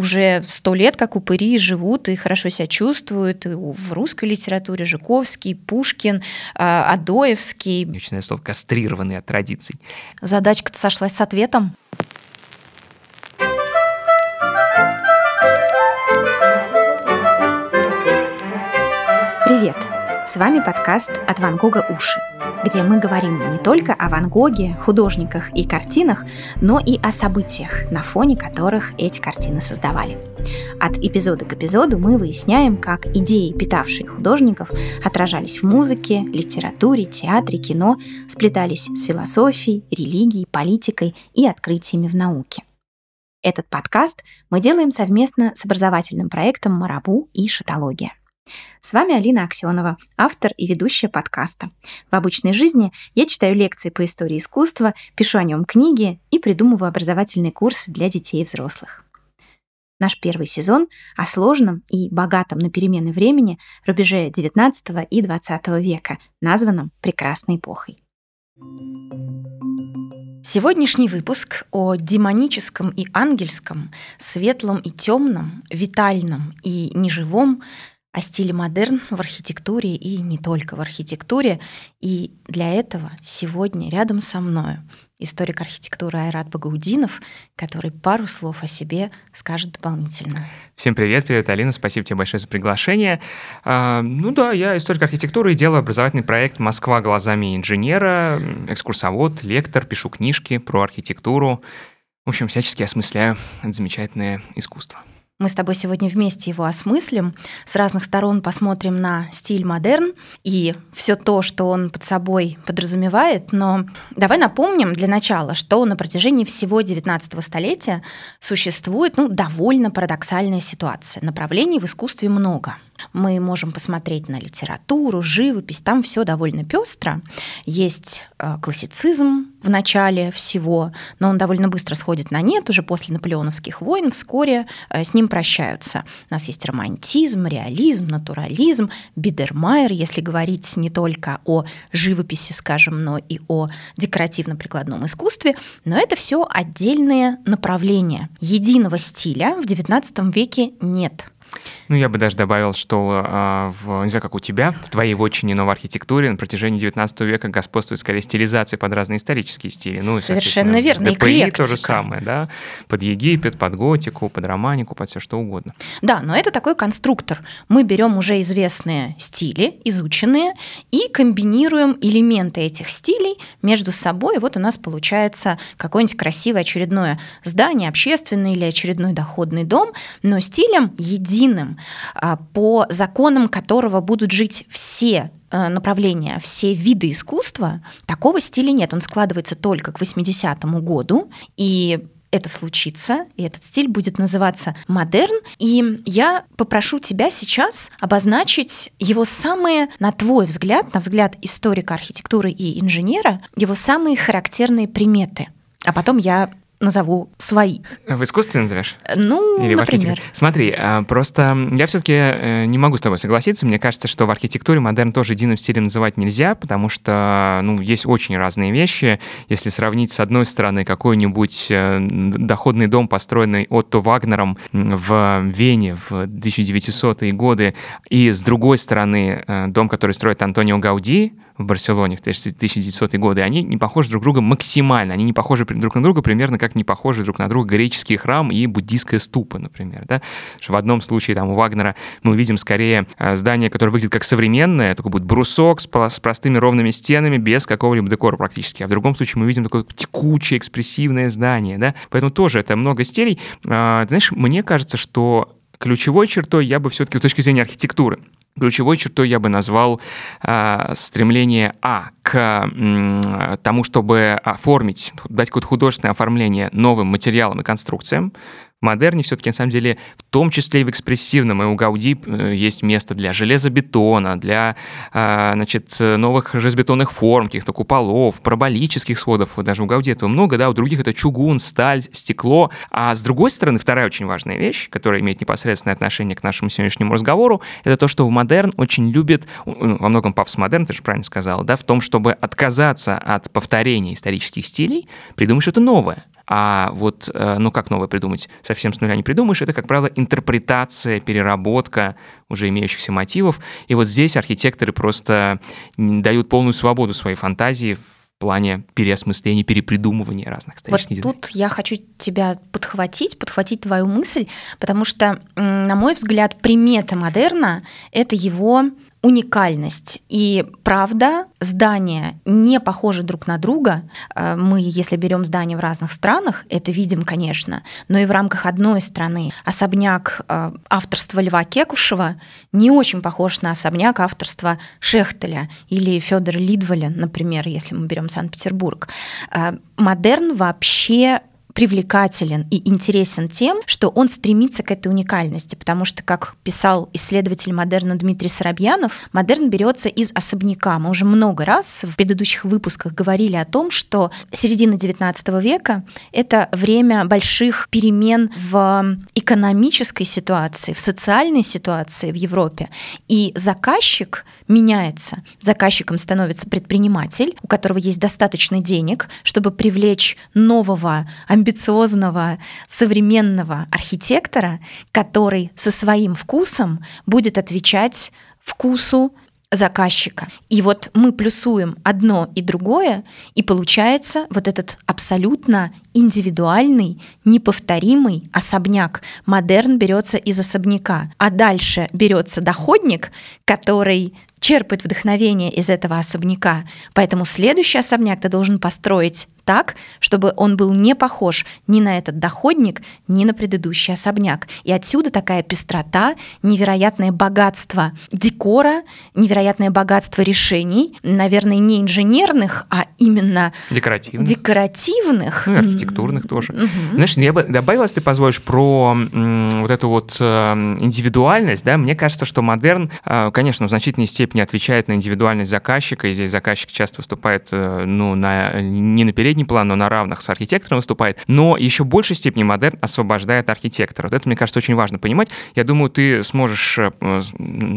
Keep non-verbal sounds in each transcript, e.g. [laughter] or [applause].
уже сто лет, как упыри, живут и хорошо себя чувствуют. И в русской литературе Жуковский, Пушкин, а, Адоевский. Начинаю слово кастрированные от традиций. Задачка-то сошлась с ответом. Привет! С вами подкаст «От Ван Гога уши», где мы говорим не только о Ван Гоге, художниках и картинах, но и о событиях, на фоне которых эти картины создавали. От эпизода к эпизоду мы выясняем, как идеи, питавшие художников, отражались в музыке, литературе, театре, кино, сплетались с философией, религией, политикой и открытиями в науке. Этот подкаст мы делаем совместно с образовательным проектом «Марабу» и «Шатология». С вами Алина Аксенова, автор и ведущая подкаста. В обычной жизни я читаю лекции по истории искусства, пишу о нем книги и придумываю образовательные курсы для детей и взрослых. Наш первый сезон о сложном и богатом на перемены времени рубеже XIX и XX века, названном «Прекрасной эпохой». Сегодняшний выпуск о демоническом и ангельском, светлом и темном, витальном и неживом о стиле модерн в архитектуре и не только в архитектуре. И для этого сегодня рядом со мною историк архитектуры Айрат Багаудинов, который пару слов о себе скажет дополнительно. Всем привет, привет, Алина, спасибо тебе большое за приглашение. А, ну да, я историк архитектуры и делаю образовательный проект «Москва глазами инженера», экскурсовод, лектор, пишу книжки про архитектуру. В общем, всячески осмысляю это замечательное искусство. Мы с тобой сегодня вместе его осмыслим, с разных сторон посмотрим на стиль модерн и все то, что он под собой подразумевает. Но давай напомним для начала, что на протяжении всего 19 столетия существует ну, довольно парадоксальная ситуация. Направлений в искусстве много – мы можем посмотреть на литературу, живопись, там все довольно пестро. Есть э, классицизм в начале всего, но он довольно быстро сходит на нет, уже после наполеоновских войн вскоре э, с ним прощаются. У нас есть романтизм, реализм, натурализм, Бидермайер, если говорить не только о живописи, скажем, но и о декоративно-прикладном искусстве, но это все отдельные направления. Единого стиля в XIX веке нет. Ну, я бы даже добавил, что э, в, не знаю, как у тебя, в твоей вотчине, но в архитектуре на протяжении 19 века господствует скорее стилизация под разные исторические стили. Ну, Совершенно верно, ДПИ то же самое, да, под Египет, под готику, под романику, под все что угодно. Да, но это такой конструктор. Мы берем уже известные стили, изученные, и комбинируем элементы этих стилей между собой, и вот у нас получается какое-нибудь красивое очередное здание, общественное или очередной доходный дом, но стилем единым, а, по законам которого будут жить все э, направления, все виды искусства, такого стиля нет. Он складывается только к 80-му году, и это случится, и этот стиль будет называться модерн. И я попрошу тебя сейчас обозначить его самые, на твой взгляд, на взгляд историка архитектуры и инженера, его самые характерные приметы. А потом я назову свои. В искусстве назовешь? Ну, Или например. В Смотри, а, просто я все-таки э, не могу с тобой согласиться. Мне кажется, что в архитектуре модерн тоже единым стилем называть нельзя, потому что ну, есть очень разные вещи. Если сравнить с одной стороны какой-нибудь э, доходный дом, построенный Отто Вагнером в Вене в 1900-е годы, и с другой стороны э, дом, который строит Антонио Гауди в Барселоне в 1900-е годы, они не похожи друг на друга максимально. Они не похожи друг на друга примерно как не похожи друг на друга греческий храм и буддийская ступа, например. Да? В одном случае там у Вагнера мы увидим скорее э, здание, которое выглядит как современное, такой будет брусок с, с простыми ровными стенами, без какого-либо декора практически. А в другом случае мы видим такое текучее, экспрессивное здание. Да? Поэтому тоже это много стилей. А, знаешь, мне кажется, что ключевой чертой я бы все-таки с точки зрения архитектуры Ключевой чертой я бы назвал э, стремление А к э, тому, чтобы оформить, дать какое-то художественное оформление новым материалам и конструкциям, модерне все-таки, на самом деле, в том числе и в экспрессивном, и у Гауди э, есть место для железобетона, для а, значит, новых железобетонных форм, каких-то куполов, параболических сводов. Даже у Гауди этого много, да, у других это чугун, сталь, стекло. А с другой стороны, вторая очень важная вещь, которая имеет непосредственное отношение к нашему сегодняшнему разговору, это то, что в модерн очень любит, во многом пафос модерна, ты же правильно сказал, да, в том, чтобы отказаться от повторения исторических стилей, придумать что-то новое а вот, э, ну как новое придумать? Совсем с нуля не придумаешь. Это, как правило, интерпретация, переработка уже имеющихся мотивов. И вот здесь архитекторы просто дают полную свободу своей фантазии плане переосмысления, перепридумывания разных исторических Вот тут я хочу тебя подхватить, подхватить твою мысль, потому что, на мой взгляд, примета модерна — это его уникальность. И правда, здания не похожи друг на друга. Э, мы, если берем здания в разных странах, это видим, конечно, но и в рамках одной страны особняк э, авторства Льва Кекушева не очень похож на особняк авторства Шехтеля или Федора Лидволя, например, если мы берем Санкт-Петербург. Э, модерн вообще привлекателен и интересен тем, что он стремится к этой уникальности, потому что, как писал исследователь модерна Дмитрий Соробьянов, модерн берется из особняка. Мы уже много раз в предыдущих выпусках говорили о том, что середина XIX века — это время больших перемен в экономической ситуации, в социальной ситуации в Европе. И заказчик меняется. Заказчиком становится предприниматель, у которого есть достаточно денег, чтобы привлечь нового амбициозного современного архитектора, который со своим вкусом будет отвечать вкусу заказчика. И вот мы плюсуем одно и другое, и получается вот этот абсолютно индивидуальный, неповторимый особняк. Модерн берется из особняка, а дальше берется доходник, который черпает вдохновение из этого особняка. Поэтому следующий особняк ты должен построить так, чтобы он был не похож ни на этот доходник, ни на предыдущий особняк. И отсюда такая пестрота, невероятное богатство декора, невероятное богатство решений, наверное, не инженерных, а именно декоративных. декоративных. Ну, архитектурных тоже. Угу. Знаешь, я бы добавила, если ты позволишь, про вот эту вот э, индивидуальность, да, мне кажется, что модерн, э, конечно, в значительной степени отвечает на индивидуальность заказчика, и здесь заказчик часто выступает, э, ну, на, не на передний план, но на равных с архитектором выступает. Но еще в большей степени модерн освобождает архитектора. Вот это, мне кажется, очень важно понимать. Я думаю, ты сможешь э,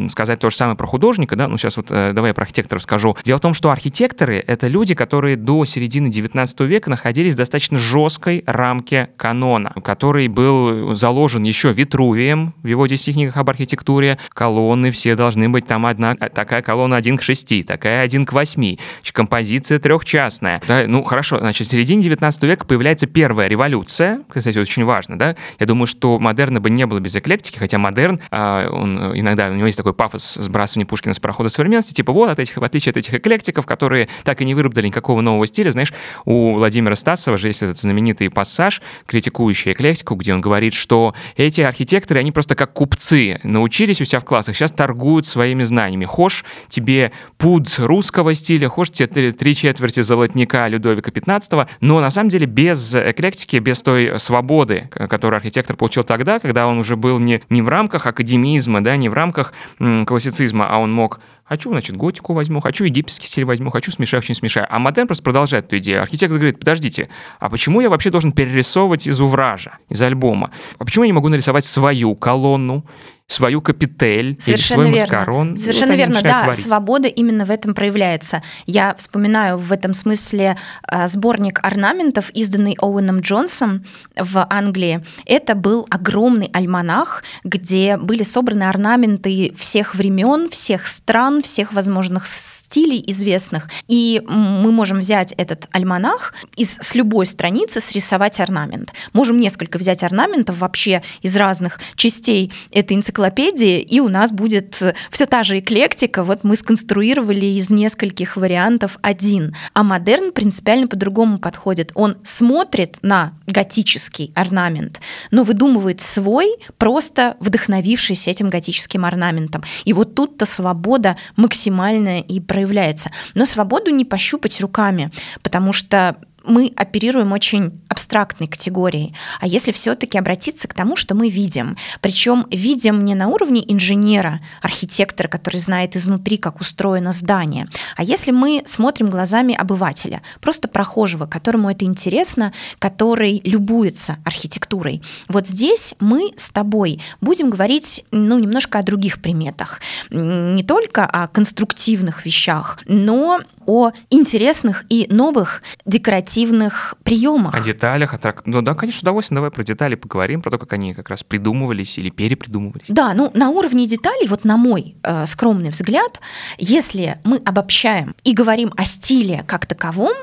сказать то же самое про художника, да, ну сейчас вот э, давай я про архитекторов скажу. Дело в том, что архитекторы — это люди, которые до середины 19 века находились в достаточно жесткой рамке канона, который был заложен еще Витрувием в его 10 книгах об архитектуре. Колонны все должны быть там одна, такая колонна 1 к 6, такая 1 к 8, композиция трехчастная. Да, ну хорошо, значит, в середине 19 века появляется первая революция, кстати, очень важно, да, я думаю, что модерна бы не было без эклектики, хотя модерн, а, он иногда, у него есть такой пафос сбрасывания Пушкина с парохода современности, типа вот, от этих, в отличие от этих эклектиков, которые так и не выработали никакого нового стиля, знаешь, у Владимира Стасова же есть этот знаменитый пассаж, критикующий эклектику, где он говорит, что эти архитекторы, они просто как купцы, научились у себя в классах, сейчас торгуют своими знаниями. Хошь тебе пуд русского стиля, хошь тебе три четверти золотника Людовика XV, но на самом деле без эклектики, без той свободы, которую архитектор получил тогда, когда он уже был не, не в рамках академизма, да, не в рамках м, классицизма, а он мог Хочу, значит, готику возьму, хочу египетский стиль возьму, хочу смешаю, очень смешаю. А модерн просто продолжает эту идею. Архитектор говорит, подождите, а почему я вообще должен перерисовывать из увража, из альбома? А почему я не могу нарисовать свою колонну, свою капитель Совершенно или свой верно. маскарон. Совершенно вот верно, да, творить. свобода именно в этом проявляется. Я вспоминаю в этом смысле э, сборник орнаментов, изданный Оуэном Джонсом в Англии. Это был огромный альманах, где были собраны орнаменты всех времен, всех стран, всех возможных стилей известных. И мы можем взять этот альманах из, с любой страницы срисовать орнамент. Можем несколько взять орнаментов вообще из разных частей этой энциклопедии энциклопедии, и у нас будет все та же эклектика. Вот мы сконструировали из нескольких вариантов один. А модерн принципиально по-другому подходит. Он смотрит на готический орнамент, но выдумывает свой, просто вдохновившись этим готическим орнаментом. И вот тут-то свобода максимальная и проявляется. Но свободу не пощупать руками, потому что мы оперируем очень абстрактной категорией. А если все-таки обратиться к тому, что мы видим, причем видим не на уровне инженера, архитектора, который знает изнутри, как устроено здание, а если мы смотрим глазами обывателя, просто прохожего, которому это интересно, который любуется архитектурой. Вот здесь мы с тобой будем говорить ну, немножко о других приметах, не только о конструктивных вещах, но о интересных и новых декоративных приемах. О деталях, о трак... Ну да, конечно, удовольствие. Давай про детали поговорим, про то, как они как раз придумывались или перепридумывались. Да, ну на уровне деталей, вот на мой э, скромный взгляд, если мы обобщаем и говорим о стиле как таковом,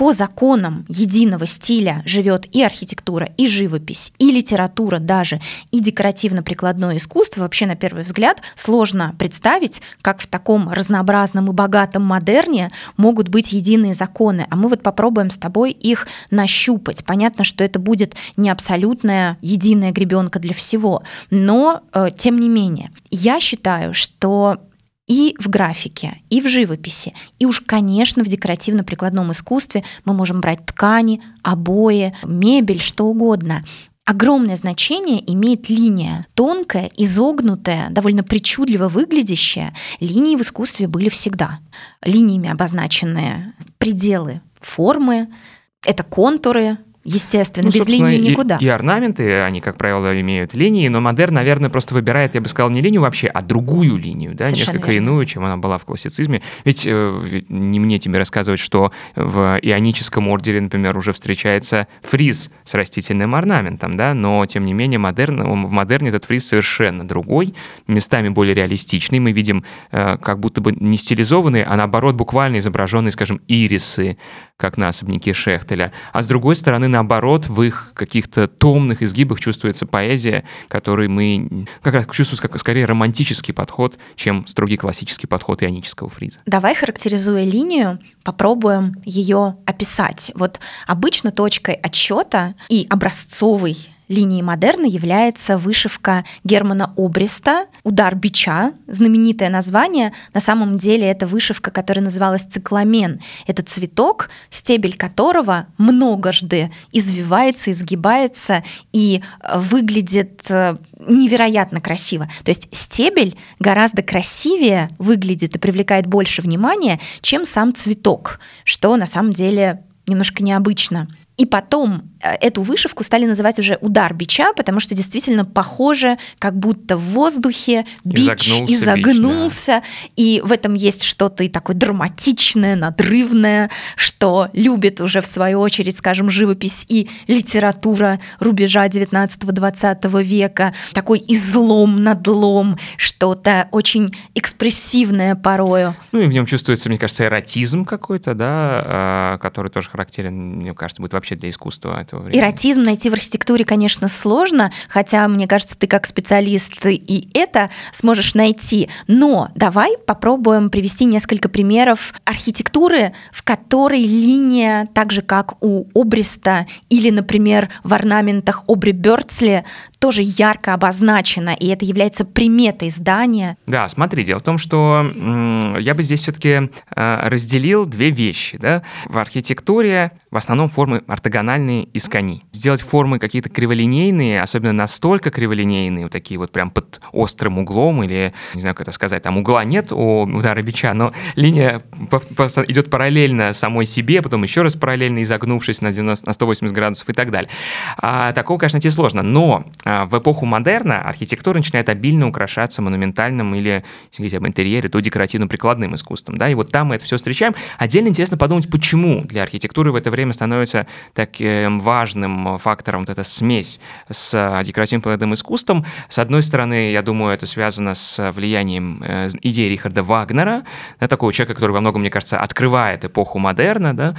по законам единого стиля живет и архитектура, и живопись, и литература даже, и декоративно-прикладное искусство. Вообще, на первый взгляд, сложно представить, как в таком разнообразном и богатом модерне могут быть единые законы. А мы вот попробуем с тобой их нащупать. Понятно, что это будет не абсолютная единая гребенка для всего, но э, тем не менее, я считаю, что и в графике, и в живописи, и уж, конечно, в декоративно-прикладном искусстве мы можем брать ткани, обои, мебель, что угодно. Огромное значение имеет линия, тонкая, изогнутая, довольно причудливо выглядящая. Линии в искусстве были всегда. Линиями обозначенные пределы формы, это контуры, Естественно, ну, без линии никуда. И, и орнаменты, они, как правило, имеют линии, но модерн, наверное, просто выбирает, я бы сказал, не линию вообще, а другую линию, да, Совершенно несколько верно. иную, чем она была в классицизме. Ведь, э, ведь не мне тебе рассказывать, что в ионическом ордере, например, уже встречается фриз с растительным орнаментом, да, но, тем не менее, модерн, в модерне этот фриз совершенно другой, местами более реалистичный. Мы видим э, как будто бы не стилизованные, а наоборот буквально изображенные, скажем, ирисы, как на особняке Шехтеля. А с другой стороны, наоборот, в их каких-то томных изгибах чувствуется поэзия, которой мы как раз чувствуется как скорее романтический подход, чем строгий классический подход ионического фриза. Давай, характеризуя линию, попробуем ее описать. Вот обычно точкой отсчета и образцовой линией модерна является вышивка Германа Обреста «Удар бича», знаменитое название. На самом деле это вышивка, которая называлась цикламен. Это цветок, стебель которого многожды извивается, изгибается и э, выглядит э, невероятно красиво. То есть стебель гораздо красивее выглядит и привлекает больше внимания, чем сам цветок, что на самом деле немножко необычно. И потом эту вышивку стали называть уже удар бича, потому что действительно похоже, как будто в воздухе бич изогнулся, изогнулся бич, да. и в этом есть что-то и такое драматичное, надрывное, что любит уже в свою очередь, скажем, живопись и литература рубежа 19-20 века, такой излом, надлом, что-то очень экспрессивное порою. Ну и в нем чувствуется, мне кажется, эротизм какой-то, да, а, который тоже характерен, мне кажется, будет вообще для искусства этого времени. Эротизм найти в архитектуре, конечно, сложно, хотя, мне кажется, ты как специалист и это сможешь найти. Но давай попробуем привести несколько примеров архитектуры, в которой линия, так же как у Обриста или, например, в орнаментах Обри Бёрдсли, тоже ярко обозначена, и это является приметой здания. Да, смотри, дело в том, что я бы здесь все-таки э, разделил две вещи. Да? В архитектуре в основном формы ортогональные из кони. Сделать формы какие-то криволинейные, особенно настолько криволинейные, вот такие вот прям под острым углом, или, не знаю, как это сказать, там угла нет у удара бича, но линия идет параллельно самой себе, потом еще раз параллельно изогнувшись на, 90, на 180 градусов и так далее. А, такого, конечно, найти сложно, но а, в эпоху модерна архитектура начинает обильно украшаться монументальным или, если говорить об интерьере, то декоративно-прикладным искусством, да, и вот там мы это все встречаем. Отдельно интересно подумать, почему для архитектуры в это время становится таким важным фактором вот эта смесь с декоративно-прикладным искусством. С одной стороны, я думаю, это связано с влиянием э, идеи Рихарда Вагнера, да, такого человека, который во многом, мне кажется, открывает эпоху модерна, да,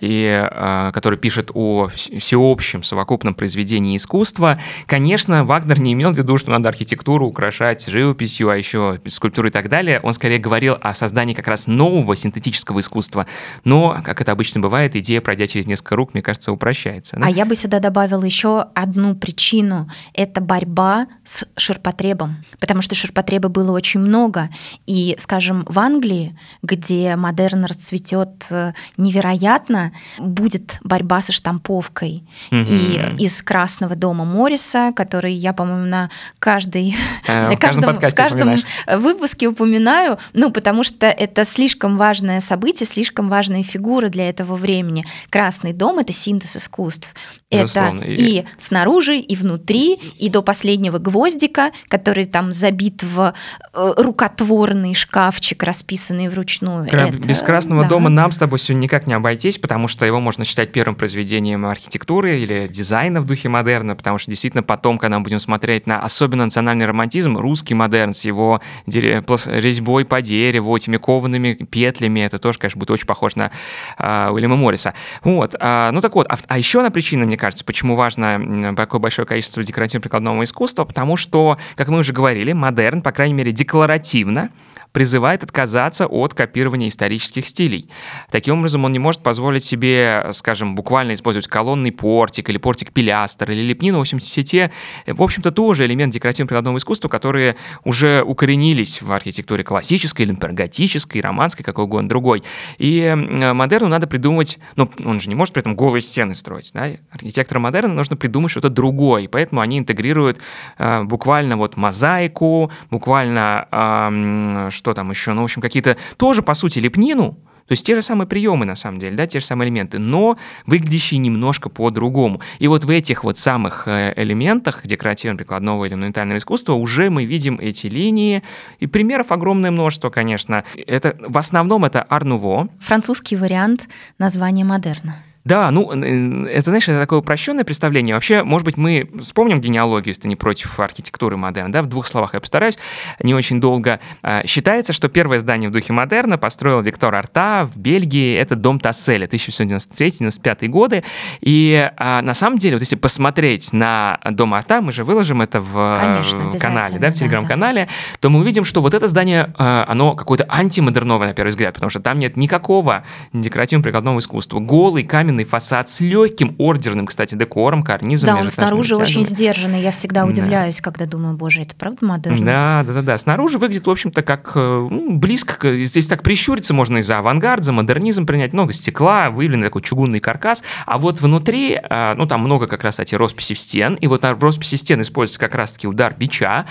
и э, который пишет о всеобщем совокупном произведении искусства, Конечно, Вагнер не имел в виду, что надо архитектуру украшать живописью, а еще скульптурой и так далее. Он скорее говорил о создании как раз нового синтетического искусства. Но, как это обычно бывает, идея, пройдя через несколько рук, мне кажется, упрощается. Да? А я бы сюда добавила еще одну причину. Это борьба с ширпотребом. Потому что ширпотреба было очень много. И, скажем, в Англии, где модерн расцветет э, невероятно, будет борьба со штамповкой. Mm-hmm. И из Красного дома Морис Льюиса, который я, по-моему, на каждой, э, [laughs] на каждом, в каждом выпуске упоминаю, ну, потому что это слишком важное событие, слишком важная фигура для этого времени. Красный дом — это синтез синтез искусств. Безусловно. Это и снаружи, и внутри, и до последнего гвоздика, который там забит в э, рукотворный шкафчик, расписанный вручную. Кра- это, без Красного да. дома нам с тобой сегодня никак не обойтись, потому что его можно считать первым произведением архитектуры или дизайна в духе модерна, потому что действительно потом, когда мы будем смотреть на особенно национальный романтизм, русский модерн с его резьбой по дереву, этими коваными петлями, это тоже, конечно, будет очень похож на э, Уильяма Морриса. Вот. А, ну так вот, а, а еще одна причина, мне кажется, почему важно такое большое количество декоративно-прикладного искусства, потому что, как мы уже говорили, модерн, по крайней мере, декларативно призывает отказаться от копирования исторических стилей. Таким образом, он не может позволить себе, скажем, буквально использовать колонный портик или портик пилястр или лепнину. В общем-то, те, в общем-то, тоже элемент декоративно-прикладного искусства, которые уже укоренились в архитектуре классической, или, например, готической, романской, какой угодно другой. И модерну надо придумать, ну, он же не может при этом голые стены строить, да? Архитекторам модерна нужно придумать что-то другое, и поэтому они интегрируют э, буквально вот мозаику, буквально э, что там еще, ну, в общем, какие-то тоже, по сути, лепнину, то есть те же самые приемы, на самом деле, да, те же самые элементы, но выглядящие немножко по-другому. И вот в этих вот самых э, элементах декоративно-прикладного или монументального искусства уже мы видим эти линии, и примеров огромное множество, конечно. Это, в основном это Арнуво. Французский вариант названия модерна. Да, ну, э, это, знаешь, это такое упрощенное представление. Вообще, может быть, мы вспомним генеалогию, если ты не против архитектуры модерна, да, в двух словах я постараюсь, не очень долго. А, считается, что первое здание в духе модерна построил Виктор Арта в Бельгии, это дом Тасселя, 1793-95 годы, и а, на самом деле, вот если посмотреть на дом Арта, мы же выложим это в Конечно, канале, да, в телеграм-канале, да, да. то мы увидим, что вот это здание, а, оно какое-то антимодерновое, на первый взгляд, потому что там нет никакого декоративно-прикладного искусства. Голый каменный каменный фасад с легким ордерным, кстати, декором, карнизом. Да, он снаружи очень сдержанный. Я всегда удивляюсь, да. когда думаю, боже, это правда модерн? Да, да, да, да. Снаружи выглядит, в общем-то, как э, ну, близко. Здесь так прищуриться можно и за авангард, за модернизм принять. Много стекла, выявленный такой чугунный каркас. А вот внутри, э, ну, там много как раз, кстати, росписи в стен. И вот в росписи стен используется как раз-таки удар бича.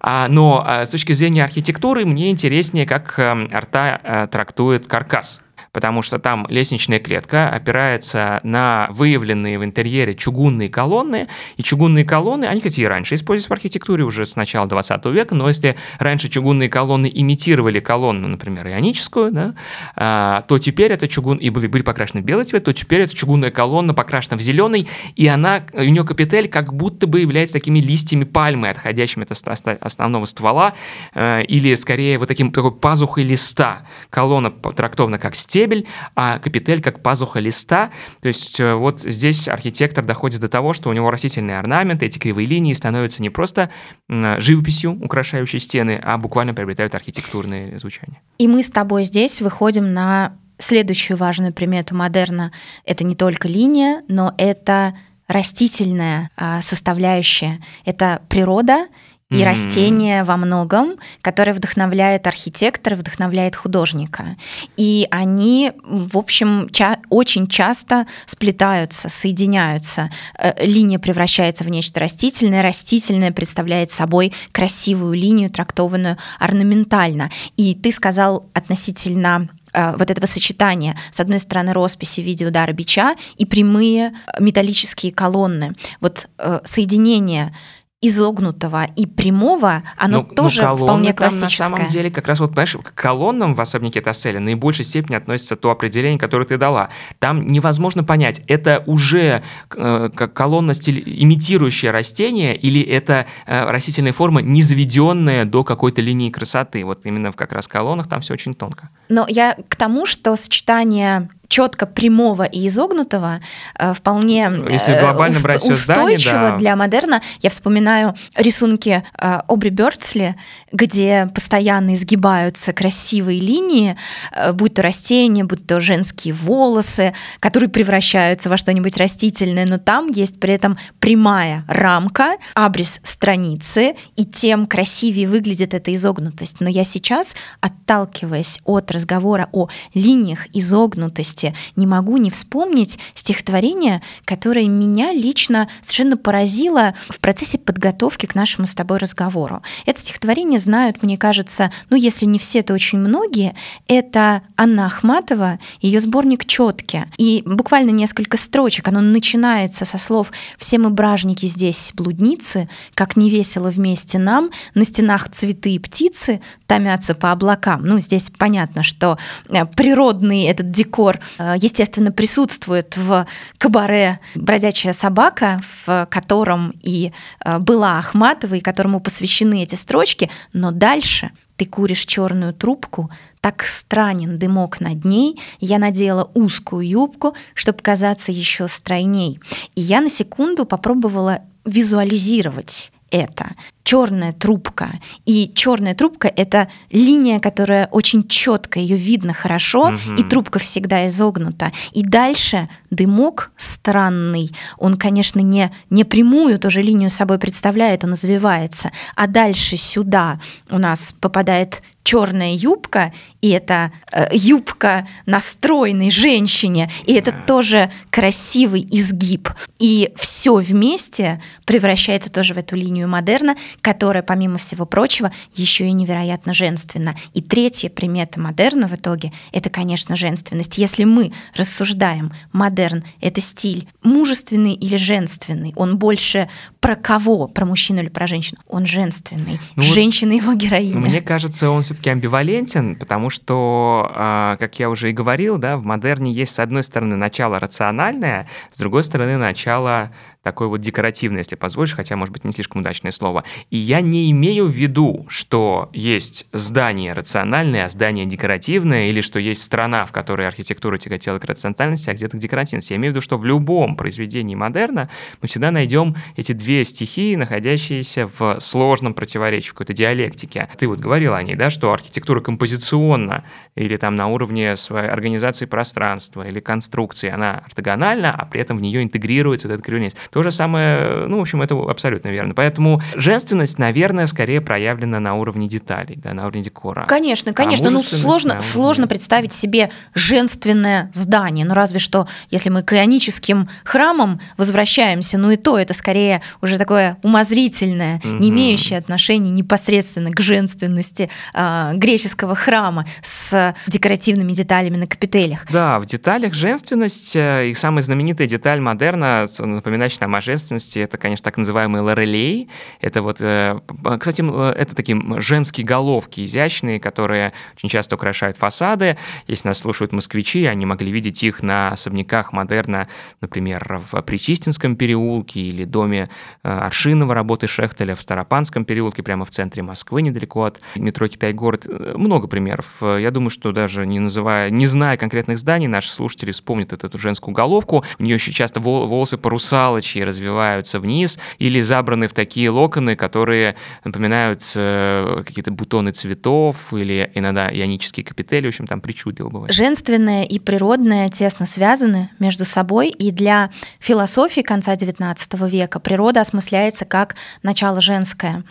А, но э, с точки зрения архитектуры мне интереснее, как арта трактует каркас потому что там лестничная клетка опирается на выявленные в интерьере чугунные колонны, и чугунные колонны, они хоть и раньше использовались в архитектуре уже с начала 20 века, но если раньше чугунные колонны имитировали колонну, например, ионическую, да, а, то теперь это чугун, и были, были покрашены в белый цвет, то теперь эта чугунная колонна покрашена в зеленый, и она, у нее капитель как будто бы является такими листьями пальмы, отходящими от основного ствола, э, или скорее вот таким такой пазухой листа. Колонна трактована как стебель, стебель, а капитель как пазуха листа. То есть э, вот здесь архитектор доходит до того, что у него растительные орнаменты, эти кривые линии становятся не просто живописью, украшающей стены, а буквально приобретают архитектурные звучания. И мы с тобой здесь выходим на следующую важную примету модерна. Это не только линия, но это растительная а, составляющая. Это природа и mm-hmm. растения во многом, которое вдохновляет архитектора, вдохновляет художника. И они, в общем, ча- очень часто сплетаются, соединяются. Э, линия превращается в нечто растительное, растительное представляет собой красивую линию, трактованную орнаментально. И ты сказал относительно э, вот этого сочетания, с одной стороны, росписи в виде удара бича и прямые металлические колонны. Вот э, соединение изогнутого и прямого, оно ну, тоже ну, вполне классическое. на самом деле, как раз вот, понимаешь, к колоннам в особняке Тасселя наибольшей степени относится то определение, которое ты дала. Там невозможно понять, это уже э, как колонна стиль, имитирующая растение или это э, растительная форма, не заведенная до какой-то линии красоты. Вот именно в как раз колоннах там все очень тонко. Но я к тому, что сочетание четко прямого и изогнутого э, вполне Если глобально уст- брать устойчиво здание, да. для модерна. Я вспоминаю рисунки э, Обри Бёрдсли, где постоянно изгибаются красивые линии, э, будь то растения, будь то женские волосы, которые превращаются во что-нибудь растительное, но там есть при этом прямая рамка, абрис страницы, и тем красивее выглядит эта изогнутость. Но я сейчас, отталкиваясь от разговора о линиях, изогнутости, месте не могу не вспомнить стихотворение, которое меня лично совершенно поразило в процессе подготовки к нашему с тобой разговору. Это стихотворение знают, мне кажется, ну если не все, то очень многие. Это Анна Ахматова, ее сборник «Четки». И буквально несколько строчек. Оно начинается со слов «Все мы бражники здесь, блудницы, как не весело вместе нам, на стенах цветы и птицы томятся по облакам». Ну, здесь понятно, что э, природный этот декор, естественно, присутствует в кабаре «Бродячая собака», в котором и э, была Ахматова, и которому посвящены эти строчки, но дальше ты куришь черную трубку, так странен дымок над ней, я надела узкую юбку, чтобы казаться еще стройней. И я на секунду попробовала визуализировать это черная трубка. И черная трубка это линия, которая очень четко, ее видно хорошо, угу. и трубка всегда изогнута. И дальше дымок странный, он, конечно, не, не прямую тоже линию собой представляет, он извивается, а дальше сюда у нас попадает черная юбка, и это э, юбка на стройной женщине, и это тоже красивый изгиб. И все вместе превращается тоже в эту линию модерна, которая, помимо всего прочего, еще и невероятно женственна. И третья примета модерна в итоге — это, конечно, женственность. Если мы рассуждаем, модерн — это стиль мужественный или женственный, он больше про кого? Про мужчину или про женщину? Он женственный. Ну, Женщина его героиня. Мне кажется, он все-таки амбивалентен, потому что, а, как я уже и говорил, да, в модерне есть, с одной стороны, начало рациональное, с другой стороны, начало такое вот декоративное, если позволишь, хотя, может быть, не слишком удачное слово. И я не имею в виду, что есть здание рациональное, а здание декоративное, или что есть страна, в которой архитектура тяготела к рациональности, а где-то к декоративности. Я имею в виду, что в любом произведении модерна мы всегда найдем эти две стихии, находящиеся в сложном противоречии, в какой-то диалектике. Ты вот говорила о ней, да, что архитектура композиционна, или там на уровне своей организации пространства, или конструкции, она ортогональна, а при этом в нее интегрируется этот кривенец. То же самое, ну, в общем, это абсолютно верно. Поэтому женственность, наверное, скорее проявлена на уровне деталей, да, на уровне декора. Конечно, конечно. А ну, сложно, да, сложно представить себе женственное здание. Ну, разве что, если мы к ионическим храмам возвращаемся, ну и то это скорее уже такое умозрительное, угу. не имеющее отношения непосредственно к женственности э, греческого храма с декоративными деталями на капителях. Да, в деталях женственность э, и самая знаменитая деталь модерна, напоминающая нам о женственности, это, конечно, так называемые лорелей. Это вот, э, кстати, э, это такие женские головки изящные, которые очень часто украшают фасады. Если нас слушают москвичи, они могли видеть их на особняках модерна, например, в Причистинском переулке или доме э, Аршинова работы Шехтеля в Старопанском переулке, прямо в центре Москвы, недалеко от метро Китай-город. Много примеров. Я думаю, что даже не называя, не зная конкретных зданий, наши слушатели вспомнят эту женскую головку. У нее еще часто волосы порусалочки, плечи развиваются вниз или забраны в такие локоны, которые напоминают э, какие-то бутоны цветов или иногда ионические капители, в общем, там причудливо бывает. Женственное и природное тесно связаны между собой, и для философии конца XIX века природа осмысляется как начало женское,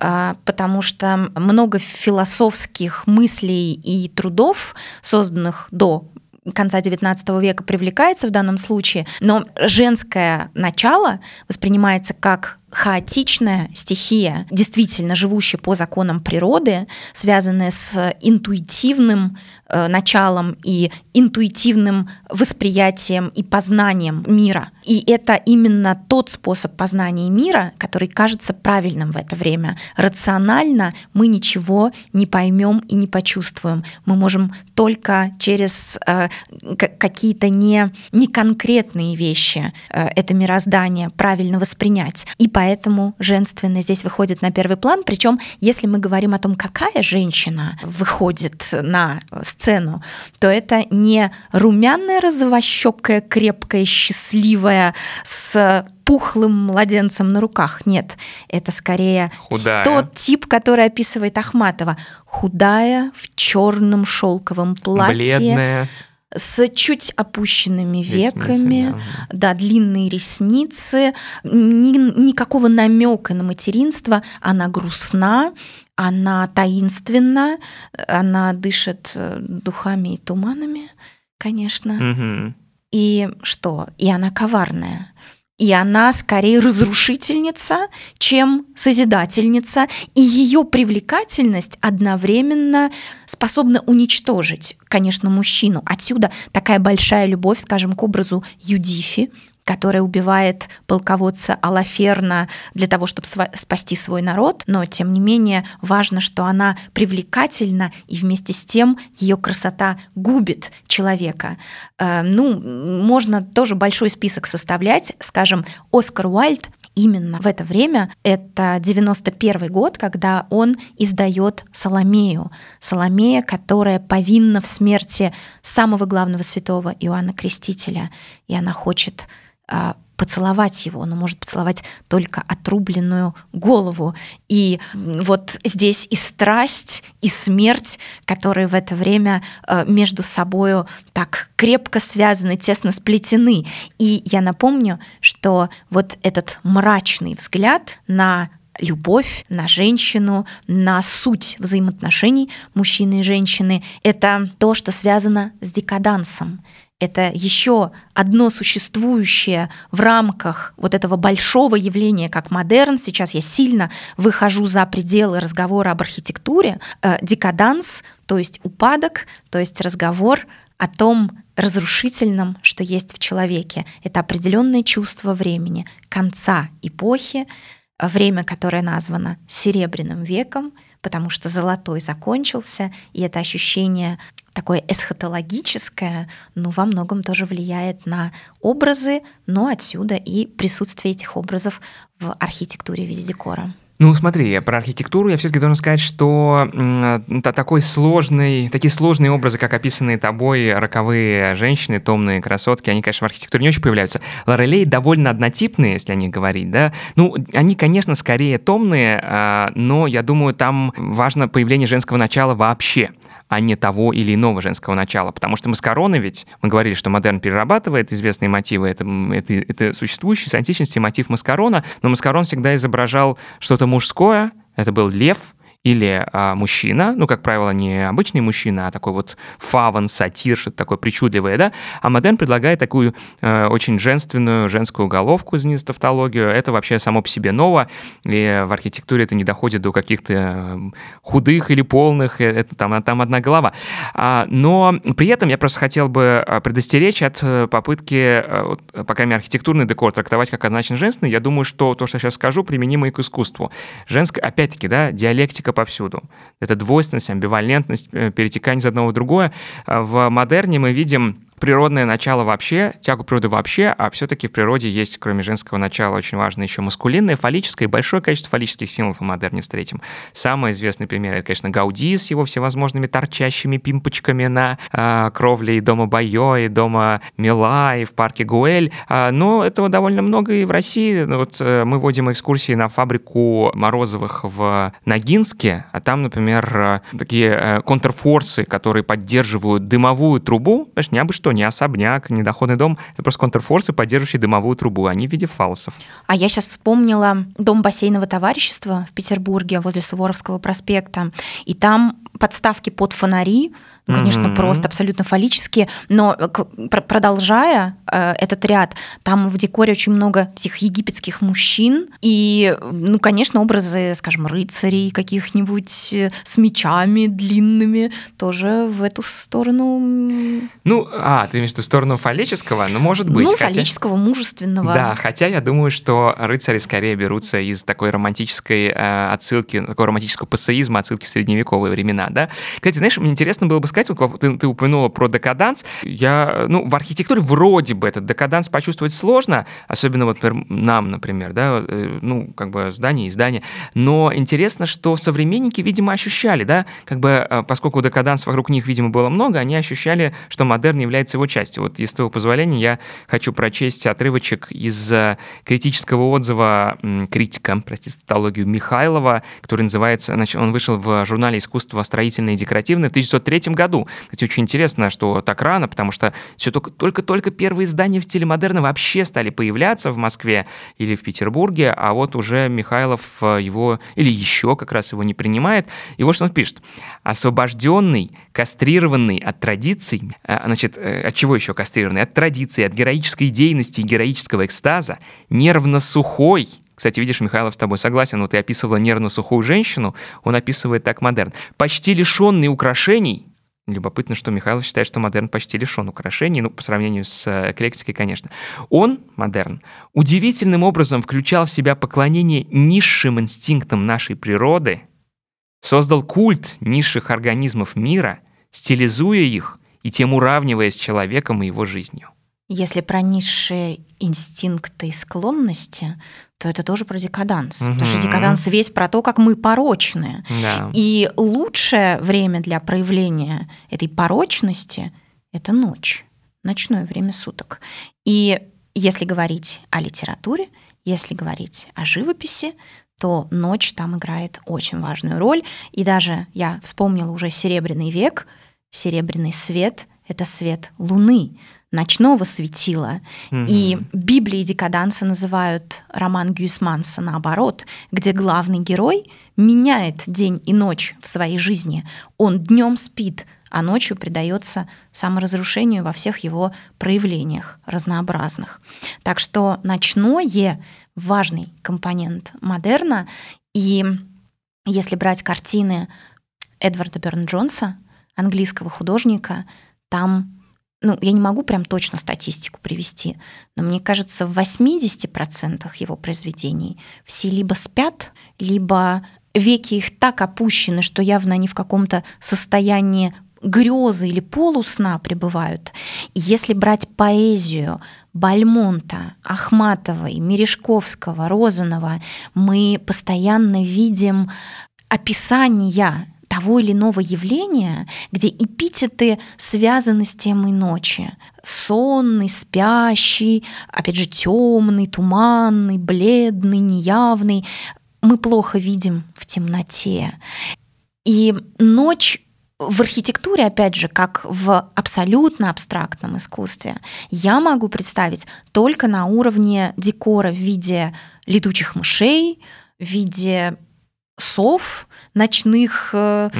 а, потому что много философских мыслей и трудов, созданных до конца XIX века привлекается в данном случае, но женское начало воспринимается как хаотичная стихия, действительно живущая по законам природы, связанная с интуитивным э, началом и интуитивным восприятием и познанием мира. И это именно тот способ познания мира, который кажется правильным в это время. Рационально мы ничего не поймем и не почувствуем. Мы можем только через э, какие-то не, не конкретные вещи э, это мироздание правильно воспринять. И поэтому женственность здесь выходит на первый план. Причем, если мы говорим о том, какая женщина выходит на сцену, то это не румяная, розовощекая, крепкая, счастливая, с пухлым младенцем на руках. Нет, это скорее худая. тот тип, который описывает Ахматова. Худая, в черном шелковом платье. Бледная с чуть опущенными веками, да. да, длинные ресницы, ни, никакого намека на материнство, она грустна, она таинственна, она дышит э, духами и туманами, конечно. Мгм. И что? И она коварная. И она скорее разрушительница, чем созидательница. И ее привлекательность одновременно способна уничтожить, конечно, мужчину. Отсюда такая большая любовь, скажем, к образу Юдифи, которая убивает полководца Алаферна для того, чтобы спасти свой народ, но тем не менее важно, что она привлекательна, и вместе с тем ее красота губит человека. Э, ну, можно тоже большой список составлять. Скажем, Оскар Уайльд именно в это время, это 91 год, когда он издает Соломею. Соломея, которая повинна в смерти самого главного святого Иоанна Крестителя. И она хочет поцеловать его, но может поцеловать только отрубленную голову. И вот здесь и страсть, и смерть, которые в это время э, между собою так крепко связаны, тесно сплетены. И я напомню, что вот этот мрачный взгляд на любовь, на женщину, на суть взаимоотношений мужчины и женщины, это то, что связано с декадансом это еще одно существующее в рамках вот этого большого явления, как модерн. Сейчас я сильно выхожу за пределы разговора об архитектуре. Э, Декаданс, то есть упадок, то есть разговор о том разрушительном, что есть в человеке. Это определенное чувство времени, конца эпохи, время, которое названо Серебряным веком, потому что золотой закончился, и это ощущение такое эсхатологическое, ну, во многом тоже влияет на образы, но отсюда и присутствие этих образов в архитектуре в виде декора. Ну, смотри, про архитектуру я все-таки должен сказать, что такой сложный, такие сложные образы, как описанные тобой роковые женщины, томные красотки, они, конечно, в архитектуре не очень появляются. Лорелей довольно однотипные, если о них говорить, да. Ну, они, конечно, скорее томные, а, но я думаю, там важно появление женского начала вообще а не того или иного женского начала. Потому что маскароны ведь, мы говорили, что модерн перерабатывает известные мотивы, это, это, это существующий с античности мотив маскарона, но маскарон всегда изображал что-то мужское, это был лев, или а, мужчина, ну, как правило, не обычный мужчина, а такой вот фаван, сатир, что-то такое причудливое, да, а модерн предлагает такую э, очень женственную женскую головку, за тавтологию, это вообще само по себе ново, и в архитектуре это не доходит до каких-то э, худых или полных, э, это там, там одна голова. А, но при этом я просто хотел бы а, предостеречь от э, попытки, э, по крайней мере, архитектурный декор трактовать как однозначно женственный. Я думаю, что то, что я сейчас скажу, применимо и к искусству. Женская, опять-таки, да, диалектика повсюду. Это двойственность, амбивалентность, э, перетекание из одного в другое. А В модерне мы видим природное начало вообще, тягу природы вообще, а все-таки в природе есть, кроме женского начала, очень важно еще маскулинное, фаллическое, и большое количество фаллических символов в модерне встретим. Самый известный пример это, конечно, Гауди с его всевозможными торчащими пимпочками на а, кровле и дома Байо, и дома Мила, и в парке Гуэль. А, но этого довольно много и в России. Ну, Вот э, мы водим экскурсии на фабрику Морозовых в Ногинске, а там, например, э, такие э, контрфорсы, которые поддерживают дымовую трубу, понимаешь, не абы что, не особняк, не доходный дом, это просто контрфорсы, поддерживающие дымовую трубу, они в виде фалсов. А я сейчас вспомнила дом бассейного товарищества в Петербурге возле Суворовского проспекта, и там подставки под фонари, ну, конечно, Мгм. просто абсолютно фаллические, но пр- продолжая э, этот ряд, там в декоре очень много этих египетских мужчин, и, ну, конечно, образы, скажем, рыцарей каких-нибудь э, с мечами длинными тоже в эту сторону, Ну, а, ты имеешь в виду сторону фаллического? Ну, может быть. ну, хотя- фаллического, мужественного. Да, хотя я думаю, что рыцари скорее берутся из такой романтической э, отсылки, такого романтического пассеизма, отсылки в средневековые времена, да. Кстати, знаешь, мне интересно было бы сказать, вот ты, ты упомянула про декаданс, я, ну, в архитектуре вроде бы этот декаданс почувствовать сложно, особенно вот нам, например, да, э, ну, как бы здание и здание, но интересно, что современники, видимо, ощущали, да, как бы, э, поскольку декаданс вокруг них, видимо, было много, они ощущали, что модерн является его частью. Вот, если твоего позволения, я хочу прочесть отрывочек из э, критического отзыва критика, простите, статологию Михайлова, который называется, значит, он вышел в журнале «Искусство строительное и декоративное» в 1903 году, году. Кстати, очень интересно, что так рано, потому что все только-только первые издания в стиле модерна вообще стали появляться в Москве или в Петербурге, а вот уже Михайлов э, его, или еще как раз его не принимает. И вот что он пишет. Освобожденный, кастрированный от традиций, э, значит, э, от чего еще кастрированный? От традиций, от героической идейности и героического экстаза, нервно-сухой, кстати, видишь, Михайлов с тобой согласен, вот ты описывала нервно-сухую женщину, он описывает так модерн. Почти лишенный украшений, Любопытно, что Михайлов считает, что модерн почти лишен украшений, ну, по сравнению с э, эклектикой, конечно. Он, модерн, удивительным образом включал в себя поклонение низшим инстинктам нашей природы, создал культ низших организмов мира, стилизуя их и тем уравнивая с человеком и его жизнью. Если про низшие инстинкты и склонности, то это тоже про декаданс. Угу. Потому что декаданс весь про то, как мы порочные. Да. И лучшее время для проявления этой порочности — это ночь, ночное время суток. И если говорить о литературе, если говорить о живописи, то ночь там играет очень важную роль. И даже я вспомнила уже Серебряный век, Серебряный свет — это свет Луны ночного светила. Угу. И Библии декаданса называют роман Гюсманса наоборот, где главный герой меняет день и ночь в своей жизни. Он днем спит, а ночью предается саморазрушению во всех его проявлениях разнообразных. Так что ночное важный компонент модерна. И если брать картины Эдварда Берн Джонса, английского художника, там ну, я не могу прям точно статистику привести, но мне кажется, в 80% его произведений все либо спят, либо веки их так опущены, что явно они в каком-то состоянии грезы или полусна пребывают. Если брать поэзию Бальмонта, Ахматовой, Мережковского, Розанова, мы постоянно видим описания того или иного явления, где эпитеты связаны с темой ночи. Сонный, спящий, опять же, темный, туманный, бледный, неявный. Мы плохо видим в темноте. И ночь в архитектуре, опять же, как в абсолютно абстрактном искусстве, я могу представить только на уровне декора в виде летучих мышей, в виде сов, ночных угу.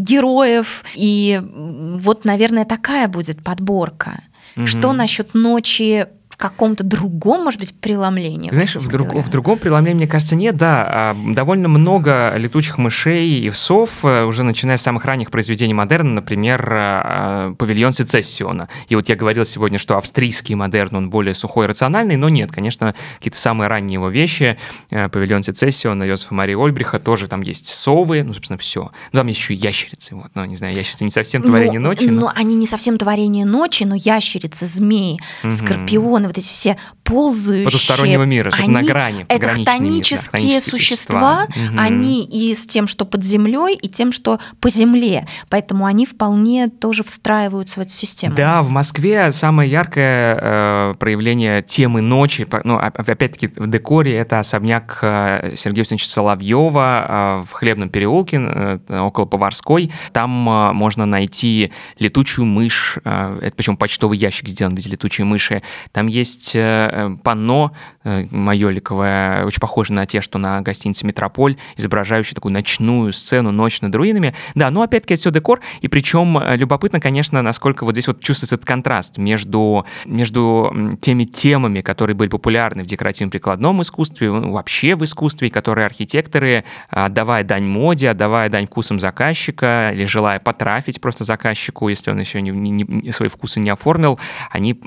героев. И вот, наверное, такая будет подборка. Угу. Что насчет ночи каком-то другом, может быть, преломлении? Знаешь, в, друг, в другом преломлении, мне кажется, нет, да. А, довольно много летучих мышей и всов, э, уже начиная с самых ранних произведений модерна, например, э, «Павильон Сецессиона». И вот я говорил сегодня, что австрийский модерн, он более сухой и рациональный, но нет, конечно, какие-то самые ранние его вещи, э, «Павильон Сецессиона», Йозефа Марии Ольбриха, тоже там есть совы, ну, собственно, все. Ну, там еще и ящерицы, вот, ну, не знаю, ящерицы не совсем творение но, ночи. Но... но они не совсем творение ночи, но ящерицы, змеи, угу. скорпионы, вот эти все ползающие. Потустороннего мира, они, на грани. Это хтонические мир, да, существа. Угу. они и с тем, что под землей, и тем, что по земле. Поэтому они вполне тоже встраиваются в эту систему. Да, в Москве самое яркое э, проявление темы ночи, ну, опять-таки в декоре, это особняк э, Сергея Васильевича Соловьева э, в Хлебном переулке, э, около Поварской. Там можно найти летучую мышь, это причем почтовый ящик сделан в виде летучей мыши. Там есть Э, панно э, майоликовое, очень похоже на те, что на гостинице «Метрополь», изображающее такую ночную сцену, ночь над руинами. Да, но опять-таки это все декор, и причем э, любопытно, конечно, насколько вот здесь вот чувствуется этот контраст между, между теми темами, которые были популярны в декоративно-прикладном искусстве, ну, вообще в искусстве, которые архитекторы, отдавая дань моде, отдавая дань вкусам заказчика или желая потрафить просто заказчику, если он еще не, не, не, свои вкусы не оформил, они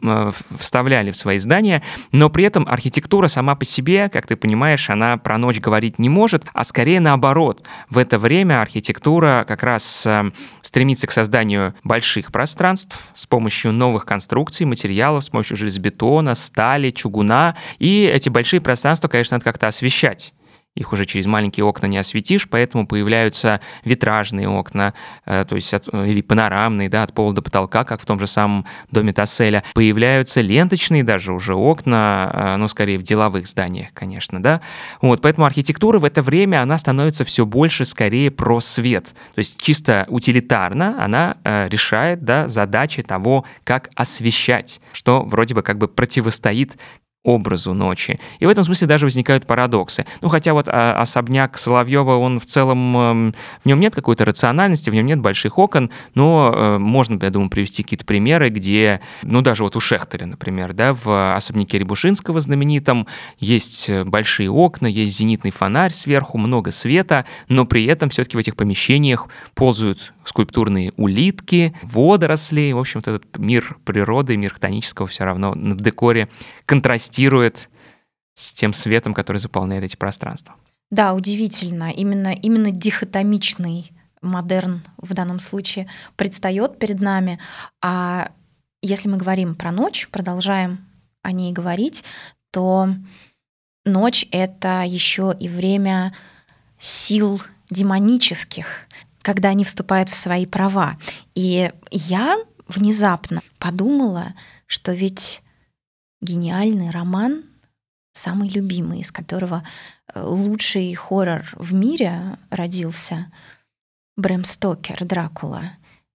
вставляли в свои здания но при этом архитектура сама по себе, как ты понимаешь, она про ночь говорить не может, а скорее наоборот. В это время архитектура как раз э, стремится к созданию больших пространств с помощью новых конструкций, материалов, с помощью железобетона, стали, чугуна, и эти большие пространства, конечно, надо как-то освещать. Их уже через маленькие окна не осветишь, поэтому появляются витражные окна, э, то есть от, или панорамные, да, от пола до потолка, как в том же самом доме Тасселя. Появляются ленточные даже уже окна, э, ну, скорее в деловых зданиях, конечно, да. Вот, поэтому архитектура в это время, она становится все больше скорее про свет. То есть чисто утилитарно она э, решает, да, задачи того, как освещать, что вроде бы как бы противостоит образу ночи. И в этом смысле даже возникают парадоксы. Ну, хотя вот а, особняк Соловьева, он в целом, эм, в нем нет какой-то рациональности, в нем нет больших окон, но э, можно, я думаю, привести какие-то примеры, где, ну, даже вот у Шехтера, например, да, в особняке Рябушинского знаменитом есть большие окна, есть зенитный фонарь сверху, много света, но при этом все-таки в этих помещениях ползают скульптурные улитки, водоросли, в общем-то, этот мир природы, мир хтонического все равно в декоре контрастирует с тем светом, который заполняет эти пространства. Да, удивительно. Именно, именно дихотомичный модерн в данном случае предстает перед нами. А если мы говорим про ночь, продолжаем о ней говорить, то ночь — это еще и время сил демонических, когда они вступают в свои права. И я внезапно подумала, что ведь гениальный роман, самый любимый, из которого э, лучший хоррор в мире родился, Брэм Стокер, Дракула.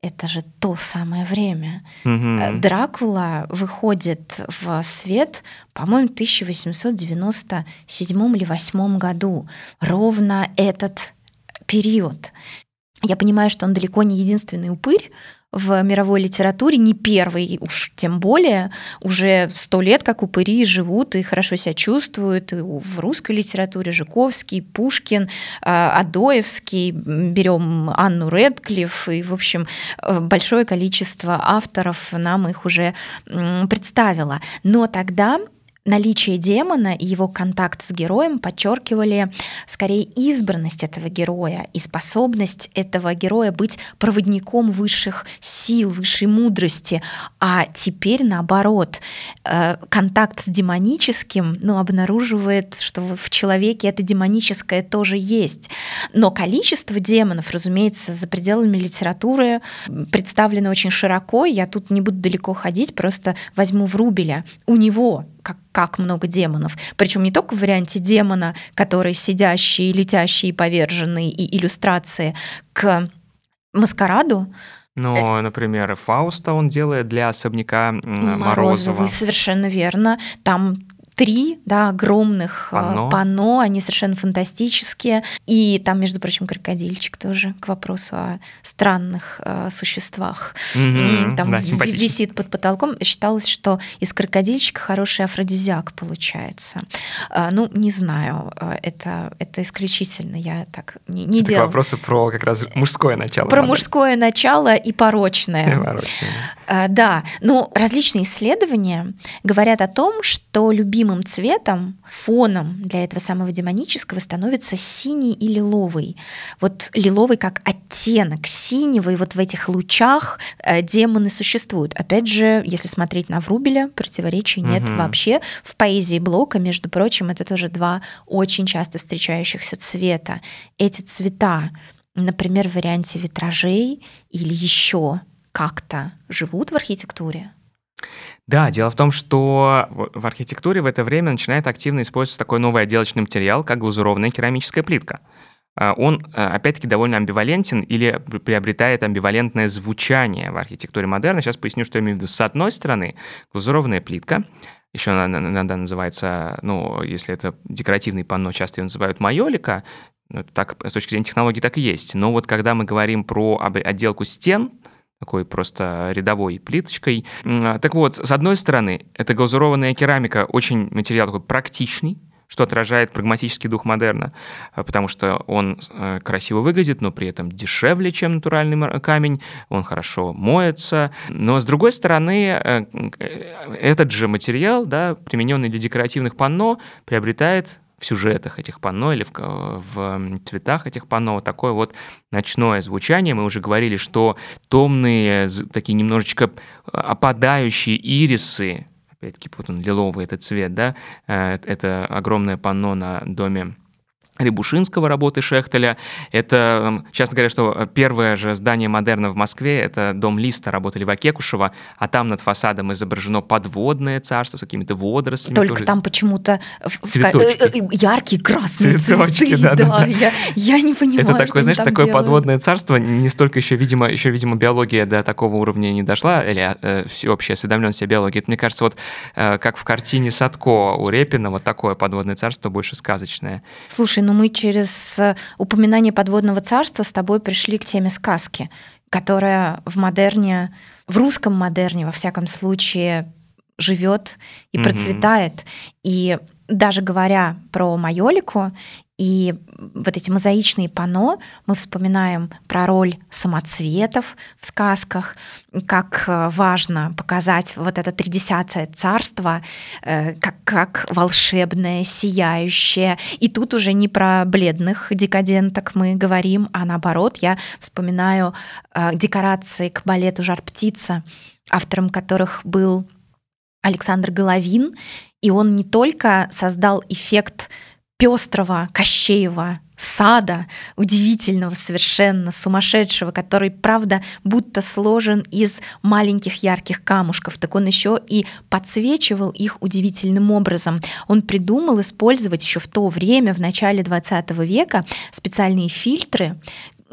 Это же то самое время. Mm-hmm. Дракула выходит в свет, по-моему, в 1897 или 8 году. Ровно этот период. Я понимаю, что он далеко не единственный упырь, в мировой литературе, не первый уж тем более, уже сто лет как упыри живут и хорошо себя чувствуют. И в русской литературе Жуковский, Пушкин, а, Адоевский, берем Анну Редклифф, и, в общем, э, большое количество авторов нам их уже представило. Но тогда наличие демона и его контакт с героем подчеркивали скорее избранность этого героя и способность этого героя быть проводником высших сил, высшей мудрости. А теперь, наоборот, э, контакт с демоническим ну, обнаруживает, что в человеке это демоническое тоже есть. Но количество демонов, разумеется, за пределами литературы представлено очень широко. Я тут не буду далеко ходить, просто возьму Врубеля. У него как, как много демонов. Причем не только в варианте демона, который сидящий, летящий, поверженный, и иллюстрации к маскараду, ну, э, например, Фауста он делает для особняка Морозова. Морозовой, совершенно верно. Там три да, огромных а, панно. панно, они совершенно фантастические. И там, между прочим, крокодильчик тоже к вопросу о странных э, существах. Mm-hmm. Там да, висит под потолком. Считалось, что из крокодильчика хороший афродизиак получается. Э, ну, не знаю, это, это исключительно я так не, не это делала. вопросы про как раз мужское начало. Про мужское начало и порочное. И порочное. Э, да, но различные исследования говорят о том, что любимый любимым цветом, фоном для этого самого демонического становится синий и лиловый. Вот лиловый как оттенок синего, и вот в этих лучах э, демоны существуют. Опять же, если смотреть на Врубеля, противоречий нет угу. вообще. В поэзии Блока, между прочим, это тоже два очень часто встречающихся цвета. Эти цвета, например, в варианте витражей или еще как-то живут в архитектуре? Да, дело в том, что в архитектуре в это время начинает активно использоваться такой новый отделочный материал, как глазурованная керамическая плитка. А, он, а, опять-таки, довольно амбивалентен или приобретает амбивалентное звучание в архитектуре модерна. Сейчас поясню, что я имею в виду. С одной стороны, глазурованная плитка, еще она иногда называется, ну, если это декоративный панно, часто ее называют майолика, ну, так, с точки зрения технологий так и есть. Но вот когда мы говорим про отделку стен, такой просто рядовой плиточкой. Так вот, с одной стороны, эта глазурованная керамика очень материал такой практичный, что отражает прагматический дух модерна, а, потому что он э, красиво выглядит, но при этом дешевле, чем натуральный камень, он хорошо моется. Но с другой стороны, э, э, этот же материал, да, примененный для декоративных панно, приобретает в сюжетах этих панно или в, в цветах этих панно такое вот ночное звучание. Мы уже говорили, что томные, такие немножечко а, опадающие ирисы, опять-таки вот он лиловый этот цвет, да, э, это огромное панно на доме Рябушинского работы Шехтеля. Это, часто говорят, что первое же здание модерна в Москве — это дом Листа работы Льва Кекушева, а там над фасадом изображено подводное царство с какими-то водорослями. Только тоже. там почему-то Цветочки. Э, э, яркие красные Цветочки, цветы. да, да. Я, я не понимаю, Это такое, знаешь, такое делают. подводное царство, не столько еще, видимо, еще, видимо, биология до такого уровня не дошла, или э, всеобщая осведомленность о биологии. Это, мне кажется, вот э, как в картине Садко у Репина, вот такое подводное царство больше сказочное. Слушай, но мы через э, упоминание подводного царства с тобой пришли к теме сказки, которая в модерне, в русском модерне, во всяком случае, живет и процветает. Mm-hmm. И даже говоря про майолику и вот эти мозаичные пано, мы вспоминаем про роль самоцветов в сказках, как э, важно показать вот это тридесятое царство э, как, как волшебное, сияющее. И тут уже не про бледных декаденток мы говорим, а наоборот, я вспоминаю э, декорации к балету «Жар-птица», автором которых был Александр Головин, и он не только создал эффект пестрого, Кощеева сада, удивительного совершенно, сумасшедшего, который, правда, будто сложен из маленьких ярких камушков, так он еще и подсвечивал их удивительным образом. Он придумал использовать еще в то время, в начале 20 века, специальные фильтры,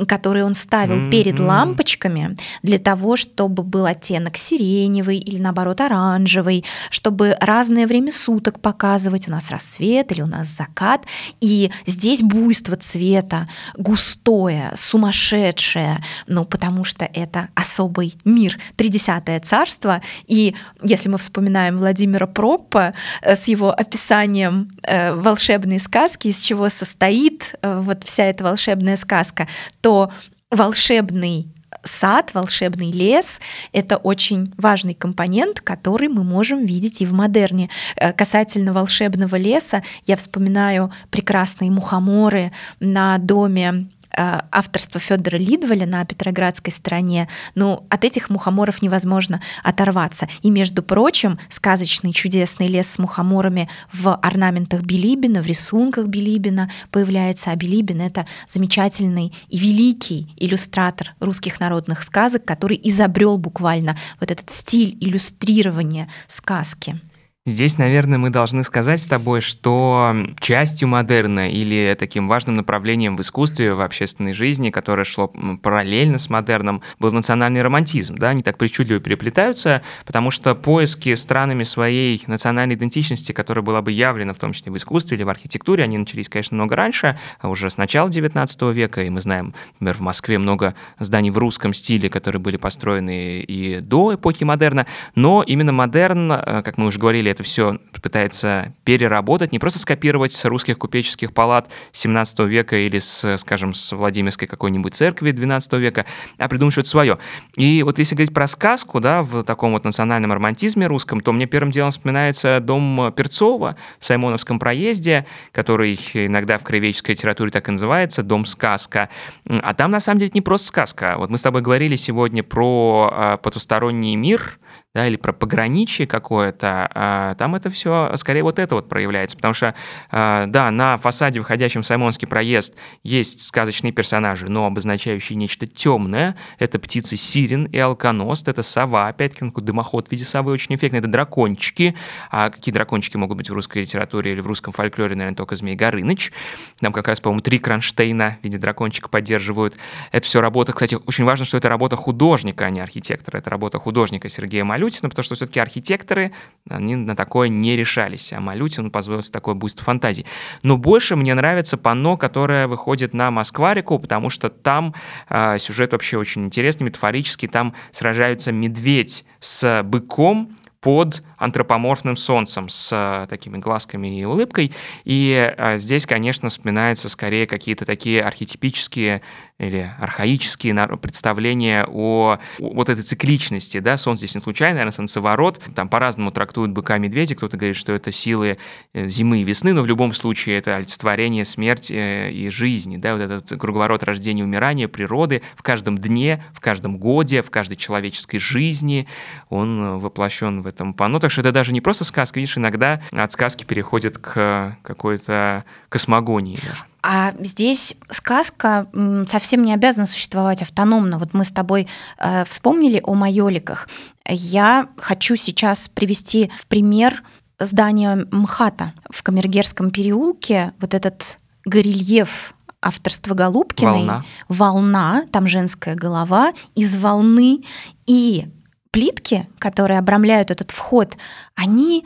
которые он ставил mm-hmm. перед лампочками для того, чтобы был оттенок сиреневый или наоборот оранжевый, чтобы разное время суток показывать, у нас рассвет или у нас закат, и здесь буйство цвета, густое, сумасшедшее, ну потому что это особый мир, тридесятое царство, и если мы вспоминаем Владимира Проппа э, с его описанием э, волшебной сказки, из чего состоит э, вот вся эта волшебная сказка, то волшебный сад, волшебный лес — это очень важный компонент, который мы можем видеть и в модерне. Э, касательно волшебного леса, я вспоминаю прекрасные мухоморы на доме Э, авторства Федора Лидваля на Петроградской стороне, ну, от этих мухоморов невозможно оторваться. И, между прочим, сказочный чудесный лес с мухоморами в орнаментах Билибина, в рисунках Билибина появляется. А Билибин — это замечательный и великий иллюстратор русских народных сказок, который изобрел буквально вот этот стиль иллюстрирования сказки. Здесь, наверное, мы должны сказать с тобой, что частью модерна или таким важным направлением в искусстве, в общественной жизни, которое шло параллельно с модерном, был национальный романтизм. Да? Они так причудливо переплетаются, потому что поиски странами своей национальной идентичности, которая была бы явлена в том числе в искусстве или в архитектуре, они начались, конечно, много раньше, а уже с начала XIX века, и мы знаем, например, в Москве много зданий в русском стиле, которые были построены и до эпохи модерна, но именно модерн, э, как мы уже говорили, это все пытается переработать, не просто скопировать с русских купеческих палат 17 века или, с, скажем, с Владимирской какой-нибудь церкви 12 века, а придумать что-то свое. И вот если говорить про сказку, да, в таком вот национальном романтизме русском, то мне первым делом вспоминается дом Перцова в Саймоновском проезде, который иногда в краеведческой литературе так и называется, дом-сказка. А там, на самом деле, не просто сказка. Вот мы с тобой говорили сегодня про э, потусторонний мир, да, или про пограничье какое-то, а, там это все скорее вот это вот проявляется, потому что, а, да, на фасаде, выходящем в Саймонский проезд, есть сказочные персонажи, но обозначающие нечто темное. Это птицы Сирен и Алконост, это сова, опять-таки, ну, дымоход в виде совы очень эффектный, это дракончики. А какие дракончики могут быть в русской литературе или в русском фольклоре, наверное, только Змей Горыныч. Там как раз, по-моему, три кронштейна в виде дракончика поддерживают. Это все работа, кстати, очень важно, что это работа художника, а не архитектора. Это работа художника Сергея Малю Малютина, потому что все-таки архитекторы, они на такое не решались, а Малютин позволил себе такое буйство фантазии. Но больше мне нравится панно, которое выходит на Москварику, потому что там э, сюжет вообще очень интересный, метафорический, там сражаются медведь с быком, под антропоморфным солнцем с э, такими глазками и улыбкой. И э, здесь, конечно, вспоминаются скорее какие-то такие архетипические или архаические представления о вот этой цикличности, да, солнце здесь не случайно, наверное, солнцеворот, там по-разному трактуют быка медведя, кто-то говорит, что это силы э, зимы и весны, но в любом случае это олицетворение смерти и жизни, да, вот этот круговорот рождения и умирания, природы в каждом дне, в каждом годе, в каждой человеческой жизни, он воплощен в этом панно. Так что это даже не просто сказка, видишь, иногда от сказки переходит к какой-то космогонии даже. А здесь сказка совсем не обязана существовать автономно. Вот мы с тобой э, вспомнили о майоликах. Я хочу сейчас привести в пример здание МХАТа в Камергерском переулке. Вот этот горельеф авторства Голубкиной. Волна. Волна, там женская голова, из волны. И плитки, которые обрамляют этот вход, они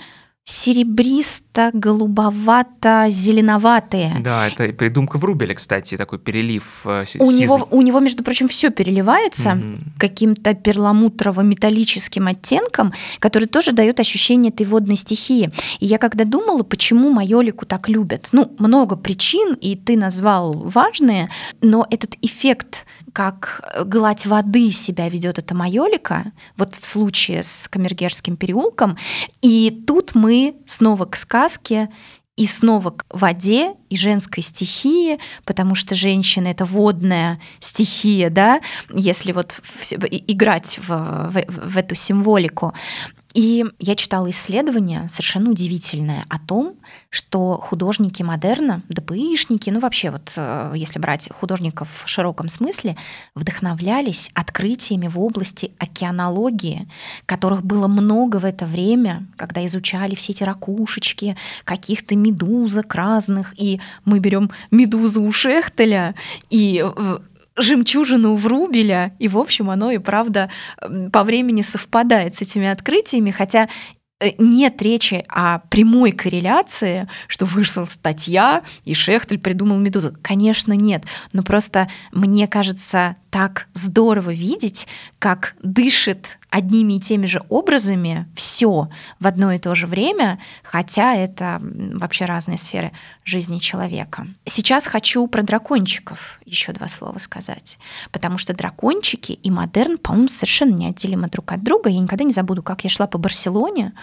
серебристо-голубовато-зеленоватые. Да, это придумка Врубеля, кстати, такой перелив. Э, у него, у него, между прочим, все переливается mm-hmm. каким-то перламутрово-металлическим оттенком, который тоже дает ощущение этой водной стихии. И я когда думала, почему майолику так любят, ну, много причин, и ты назвал важные, но этот эффект как гладь воды себя ведет эта майолика, вот в случае с Камергерским переулком. И тут мы снова к сказке и снова к воде и женской стихии, потому что женщина — это водная стихия, да, если вот играть в, в, в эту символику. И я читала исследование совершенно удивительное о том, что художники модерна, ДПИшники, ну вообще вот э, если брать художников в широком смысле, вдохновлялись открытиями в области океанологии, которых было много в это время, когда изучали все эти ракушечки, каких-то медузок разных, и мы берем медузу у Шехтеля и жемчужину Врубеля, и, в общем, оно и правда по времени совпадает с этими открытиями, хотя Э, нет речи о прямой корреляции, что вышла статья, и Шехтель придумал «Медузу». Конечно, нет. Но просто мне кажется так здорово видеть, как дышит одними и теми же образами все в одно и то же время, хотя это вообще разные сферы жизни человека. Сейчас хочу про дракончиков еще два слова сказать, потому что дракончики и модерн, по-моему, совершенно неотделимы друг от друга. Я никогда не забуду, как я шла по Барселоне,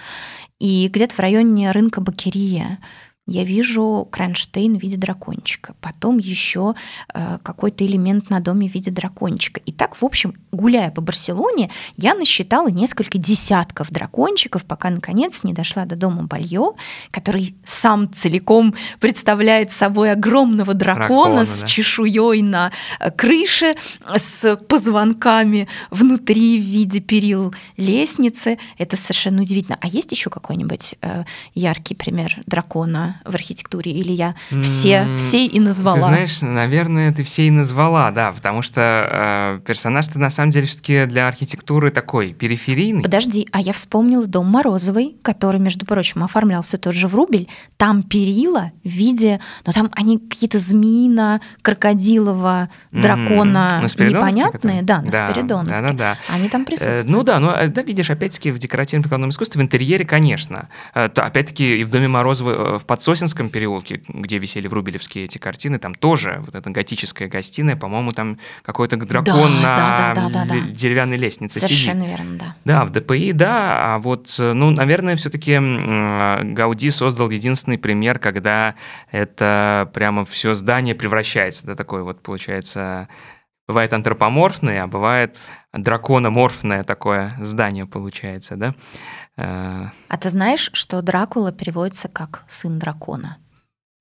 и где-то в районе рынка Бакерия я вижу кронштейн в виде дракончика, потом еще э, какой-то элемент на доме в виде дракончика. И так, в общем, гуляя по Барселоне, я насчитала несколько десятков дракончиков, пока, наконец, не дошла до дома Бальё, который сам целиком представляет собой огромного дракона, дракона с да. чешуей на э, крыше, с позвонками внутри в виде перил лестницы. Это совершенно удивительно. А есть еще какой-нибудь э, яркий пример дракона в архитектуре, или я все, все и назвала? Ты знаешь, наверное, ты все и назвала, да, потому что э, персонаж-то на самом деле все-таки для архитектуры такой периферийный. Подожди, а я вспомнила дом Морозовой, который, между прочим, оформлялся тот же в Рубель. Там перила в виде, ну там они какие-то змеино, крокодилово, дракона mm, непонятные, да, на да, Спиридоновке. Да, да, да. Они там присутствуют. Э, ну да, но да, видишь, опять-таки в декоративно-прикладном искусстве, в интерьере, конечно. Э, то, опять-таки и в доме Морозовой э, в подсолнухе Сосинском переулке, где висели врубелевские эти картины, там тоже вот эта готическая гостиная, по-моему, там какой-то дракон да, на да, да, да, да, деревянной лестнице Совершенно сидит. верно, да. Да, в ДПИ, да, а вот, ну, наверное, все-таки Гауди создал единственный пример, когда это прямо все здание превращается, да, такое вот, получается, бывает антропоморфное, а бывает дракономорфное такое здание получается, да? Э, а ты знаешь, что Дракула переводится как сын дракона?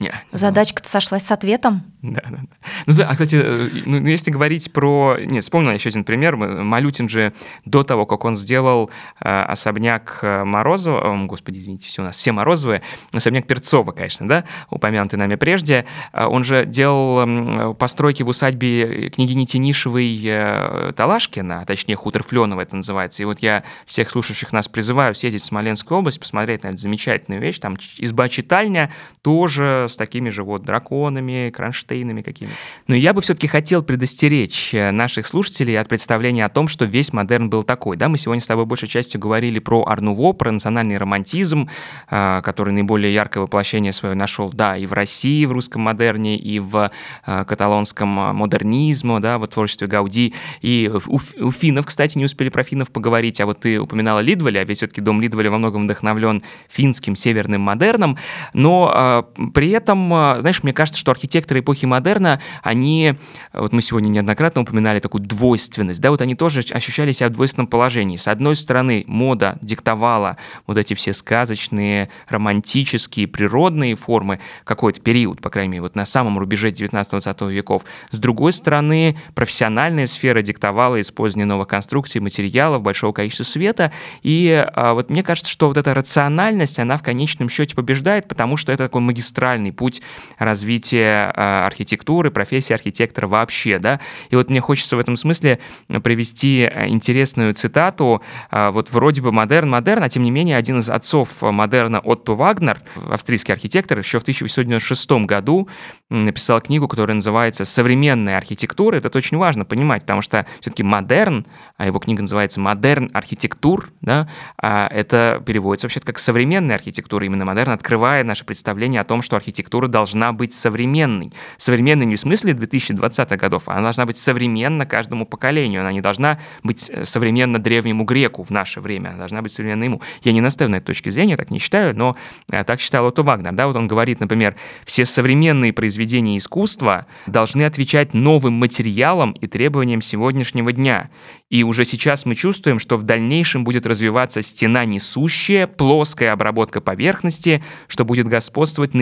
Не, Задачка-то сошлась с ответом. Да, да, да. Ну, а, кстати, э, ну, ну, если говорить про... Нет, вспомнил еще один пример. Малютин же до того, как он сделал э, особняк э, Морозова... О, господи, извините, все у нас все Морозовые. Особняк Перцова, конечно, да, упомянутый нами прежде. Э, он же делал постройки в усадьбе княгини Тенишевой э, Талашкина, а точнее, хутор Фленова это называется. И вот я всех слушающих нас призываю съездить в Смоленскую область, посмотреть на эту замечательную вещь. Там изба-читальня тоже с такими же вот драконами, кронштейнами, какими. Но я бы все-таки хотел предостеречь э, наших слушателей от представления о том, что весь модерн был такой. Да, мы сегодня с тобой большей частью говорили про Арнуво, про национальный романтизм, э, который наиболее яркое воплощение свое нашел, да, и в России, в русском модерне, и в э, каталонском модернизме, да, в творчестве Гауди. И у, у финнов, кстати, не успели про финнов поговорить, а вот ты упоминала Лидваля, ведь все-таки дом Лидваля во многом вдохновлен финским северным модерном, но при этом, э, знаешь, мне кажется, что архитекторы эпохи модерна, они, вот мы сегодня неоднократно упоминали такую двойственность, да, вот они тоже ощущали себя в двойственном положении. С одной стороны, мода диктовала вот эти все сказочные, романтические, природные формы какой-то период, по крайней мере, вот на самом рубеже 19-20 веков. С другой стороны, профессиональная сфера диктовала использование новых конструкций, материалов, большого количества света, и а, вот мне кажется, что вот эта рациональность, она в конечном счете побеждает, потому что это такой магистральный путь развития а, архитектуры, профессии архитектора вообще, да. И вот мне хочется в этом смысле привести интересную цитату, а, вот вроде бы модерн-модерн, а тем не менее один из отцов модерна Отто Вагнер, австрийский архитектор, еще в 1896 году написал книгу, которая называется «Современная архитектура». Это очень важно понимать, потому что все-таки модерн, а его книга называется «Moderne Architektur», да, а это переводится вообще как современная архитектура. Именно модерн открывает наше представление о том, что архитектура должна быть современной. Современной не в смысле 2020-х годов, а она должна быть современна каждому поколению. Она не должна быть э, современна древнему греку в наше время, она должна быть современна ему. Я не настаиваю на этой точке зрения, так не считаю, но э, так считал Отто Вагнер. Да, вот он говорит, например, все современные произведения искусства должны отвечать новым материалам и требованиям сегодняшнего дня. И уже сейчас мы чувствуем, что в дальнейшем будет развиваться стена несущая, плоская обработка поверхности, что будет господствовать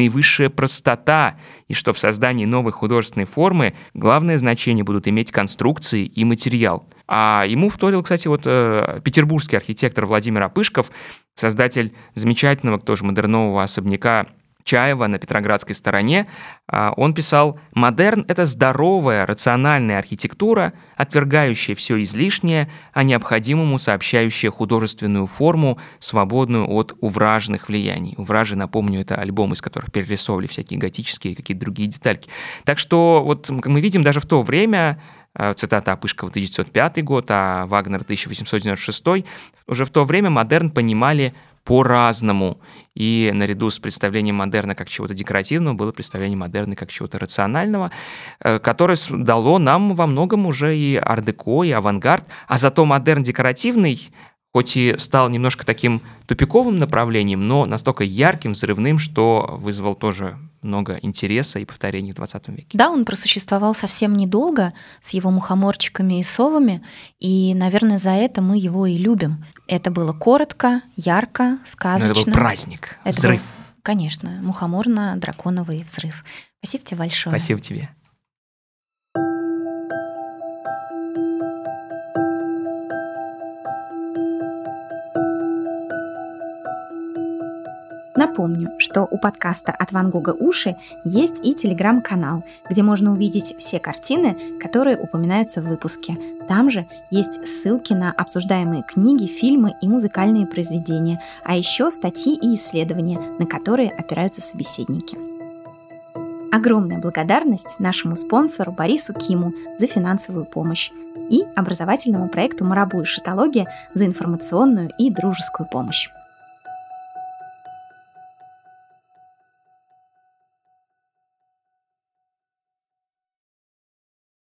наивысшая простота, и что в создании новой художественной формы главное значение будут иметь конструкции и материал. А ему вторил, кстати, вот э, петербургский архитектор Владимир Опышков, создатель замечательного тоже модернового особняка Чаева на Петроградской стороне, а, он писал «Модерн – это здоровая, рациональная архитектура, отвергающая все излишнее, а необходимому сообщающая художественную форму, свободную от увраженных влияний». Увражи, напомню, это альбом, из которых перерисовывали всякие готические и какие-то другие детальки. Так что вот мы видим даже в то время, а, цитата Апышкова 1905 год, а Вагнер 1896, уже в то время модерн понимали по-разному. И наряду с представлением модерна как чего-то декоративного было представление модерна как чего-то рационального, э, которое дало нам во многом уже и ардеко, и авангард. А зато модерн декоративный хоть и стал немножко таким тупиковым направлением, но настолько ярким, взрывным, что вызвал тоже много интереса и повторений в 20 веке. Да, он просуществовал совсем недолго с его мухоморчиками и совами, и, наверное, за это мы его и любим. Это было коротко, ярко, сказочно. Но это был праздник, это взрыв. Был, конечно, мухоморно-драконовый взрыв. Спасибо тебе большое. Спасибо тебе. Напомню, что у подкаста «От Ван Гога уши» есть и телеграм-канал, где можно увидеть все картины, которые упоминаются в выпуске. Там же есть ссылки на обсуждаемые книги, фильмы и музыкальные произведения, а еще статьи и исследования, на которые опираются собеседники. Огромная благодарность нашему спонсору Борису Киму за финансовую помощь и образовательному проекту «Марабу и шитология» за информационную и дружескую помощь.